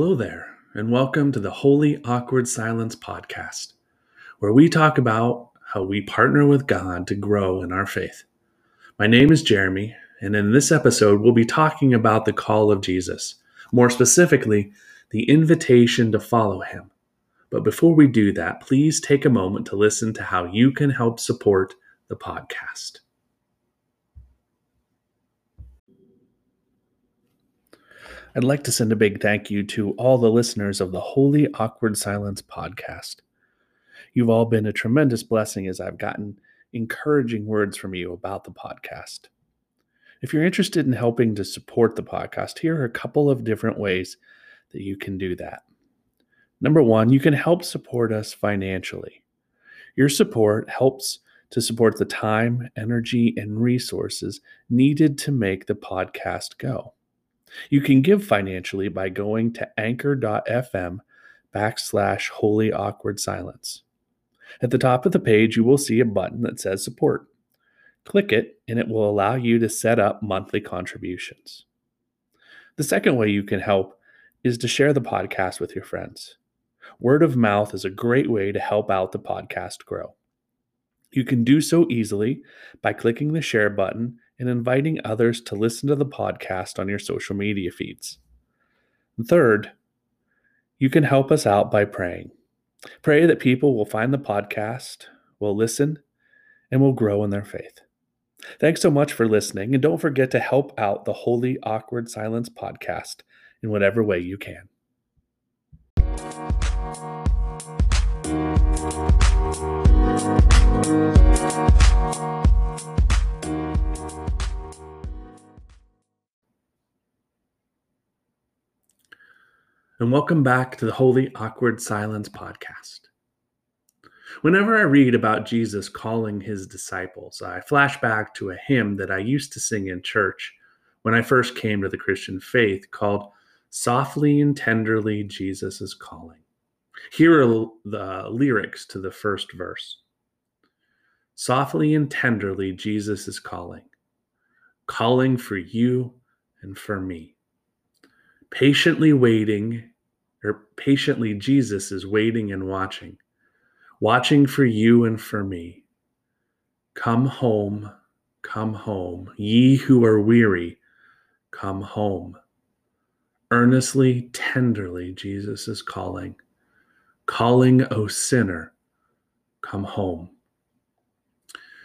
Hello there, and welcome to the Holy Awkward Silence podcast, where we talk about how we partner with God to grow in our faith. My name is Jeremy, and in this episode, we'll be talking about the call of Jesus, more specifically, the invitation to follow him. But before we do that, please take a moment to listen to how you can help support the podcast. I'd like to send a big thank you to all the listeners of the Holy Awkward Silence podcast. You've all been a tremendous blessing as I've gotten encouraging words from you about the podcast. If you're interested in helping to support the podcast, here are a couple of different ways that you can do that. Number one, you can help support us financially. Your support helps to support the time, energy, and resources needed to make the podcast go. You can give financially by going to anchor.fm backslash holy awkward silence. At the top of the page, you will see a button that says support. Click it, and it will allow you to set up monthly contributions. The second way you can help is to share the podcast with your friends. Word of mouth is a great way to help out the podcast grow. You can do so easily by clicking the share button and inviting others to listen to the podcast on your social media feeds. third, you can help us out by praying. Pray that people will find the podcast, will listen, and will grow in their faith. Thanks so much for listening, and don't forget to help out the Holy Awkward Silence podcast in whatever way you can. And welcome back to the Holy Awkward Silence podcast. Whenever I read about Jesus calling his disciples, I flash back to a hymn that I used to sing in church when I first came to the Christian faith called Softly and Tenderly Jesus is Calling. Here are the lyrics to the first verse Softly and tenderly Jesus is calling, calling for you and for me patiently waiting, or patiently Jesus is waiting and watching, watching for you and for me. Come home, come home, ye who are weary, come home. Earnestly, tenderly, Jesus is calling, calling, O sinner, come home.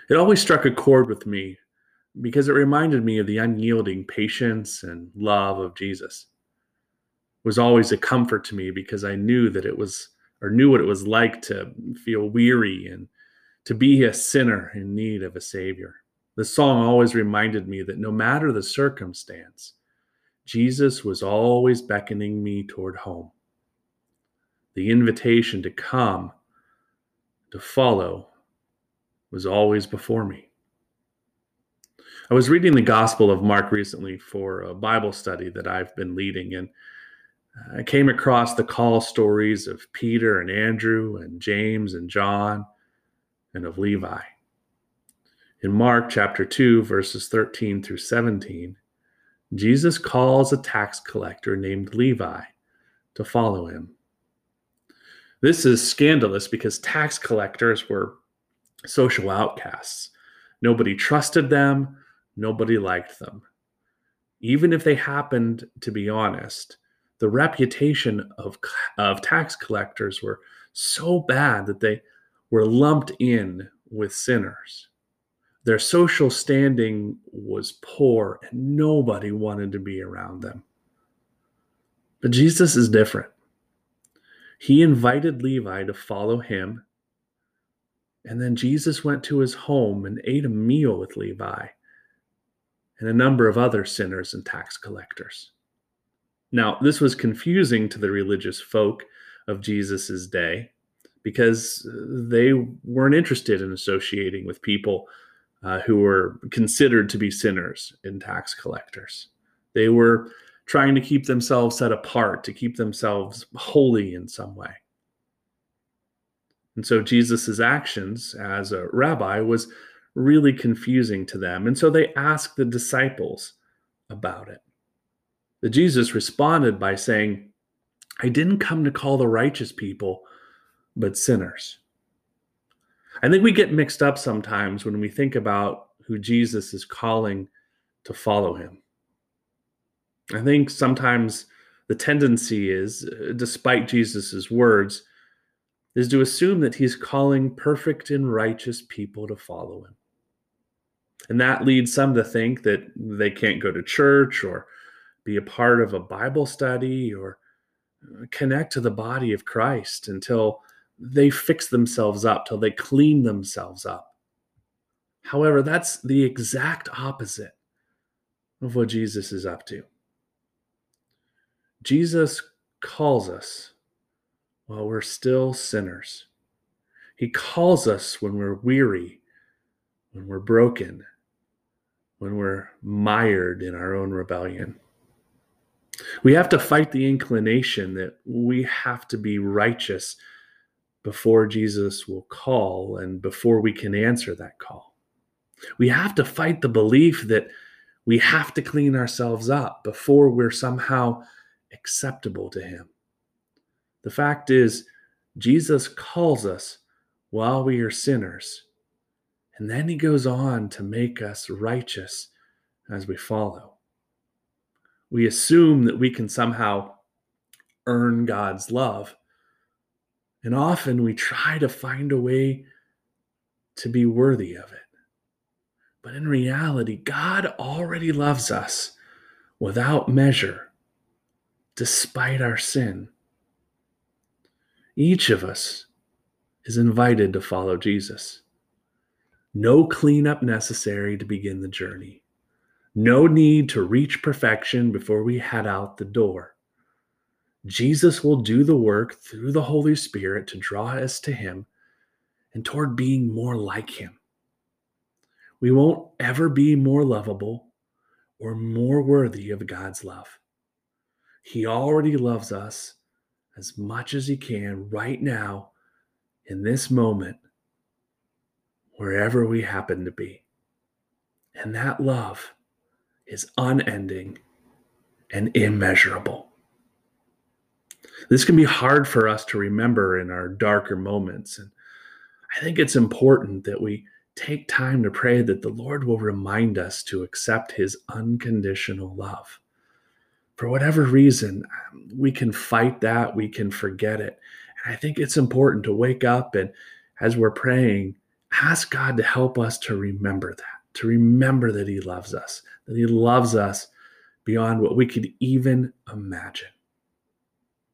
It always struck a chord with me because it reminded me of the unyielding patience and love of Jesus was always a comfort to me because I knew that it was or knew what it was like to feel weary and to be a sinner in need of a savior. The song always reminded me that no matter the circumstance, Jesus was always beckoning me toward home. The invitation to come, to follow, was always before me. I was reading the Gospel of Mark recently for a Bible study that I've been leading, and I came across the call stories of Peter and Andrew and James and John and of Levi. In Mark chapter 2, verses 13 through 17, Jesus calls a tax collector named Levi to follow him. This is scandalous because tax collectors were social outcasts. Nobody trusted them, nobody liked them. Even if they happened to be honest, the reputation of, of tax collectors were so bad that they were lumped in with sinners. Their social standing was poor and nobody wanted to be around them. But Jesus is different. He invited Levi to follow him. And then Jesus went to his home and ate a meal with Levi and a number of other sinners and tax collectors. Now, this was confusing to the religious folk of Jesus' day because they weren't interested in associating with people uh, who were considered to be sinners and tax collectors. They were trying to keep themselves set apart, to keep themselves holy in some way. And so Jesus' actions as a rabbi was really confusing to them. And so they asked the disciples about it. The Jesus responded by saying, I didn't come to call the righteous people, but sinners. I think we get mixed up sometimes when we think about who Jesus is calling to follow him. I think sometimes the tendency is, uh, despite Jesus' words, is to assume that he's calling perfect and righteous people to follow him. And that leads some to think that they can't go to church or be a part of a Bible study or uh, connect to the body of Christ until they fix themselves up, till they clean themselves up. However, that's the exact opposite of what Jesus is up to. Jesus calls us while we're still sinners. He calls us when we're weary, when we're broken, when we're mired in our own rebellion. We have to fight the inclination that we have to be righteous before Jesus will call and before we can answer that call. We have to fight the belief that we have to clean ourselves up before we're somehow acceptable to Him. The fact is, Jesus calls us while we are sinners, and then He goes on to make us righteous as we follow. We assume that we can somehow earn God's love, and often we try to find a way to be worthy of it. But in reality, God already loves us without measure despite our sin. Each of us is invited to follow Jesus. No cleanup necessary to begin the journey. No need to reach perfection before we head out the door. Jesus will do the work through the Holy Spirit to draw us to Him and toward being more like Him. We won't ever be more lovable or more worthy of God's love. He already loves us as much as He can right now, in this moment, wherever we happen to be. And that love is unending and immeasurable. This can be hard for us to remember in our darker moments. And I think it's important that we take time to pray that the Lord will remind us to accept his unconditional love for whatever reason, um, we can fight that, we can forget it. And I think it's important to wake up and as we're praying, ask God to help us to remember that, to remember that He loves us, that He loves us beyond what we could even imagine.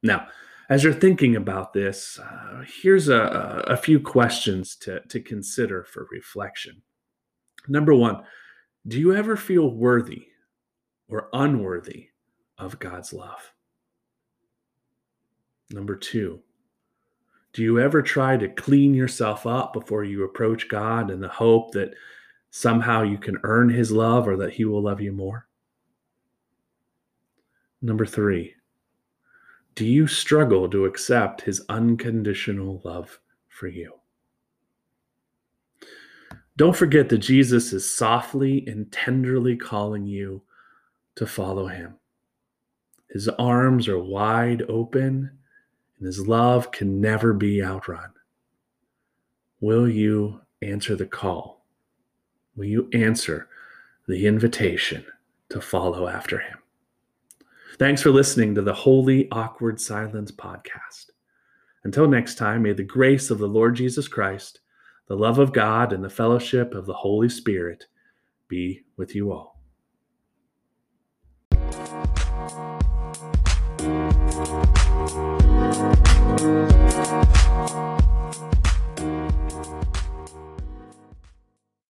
Now, as you're thinking about this, uh, here's a, a few questions to, to consider for reflection. Number one, do you ever feel worthy or unworthy of God's love? Number two, do you ever try to clean yourself up before you approach God in the hope that somehow you can earn His love or that He will love you more? Number three, do you struggle to accept His unconditional love for you? Don't forget that Jesus is softly and tenderly calling you to follow Him. His arms are wide open, and his love can never be outrun. Will you answer the call? Will you answer the invitation to follow after him? Thanks for listening to the Holy Awkward Silence podcast. Until next time, may the grace of the Lord Jesus Christ, the love of God, and the fellowship of the Holy Spirit be with you all.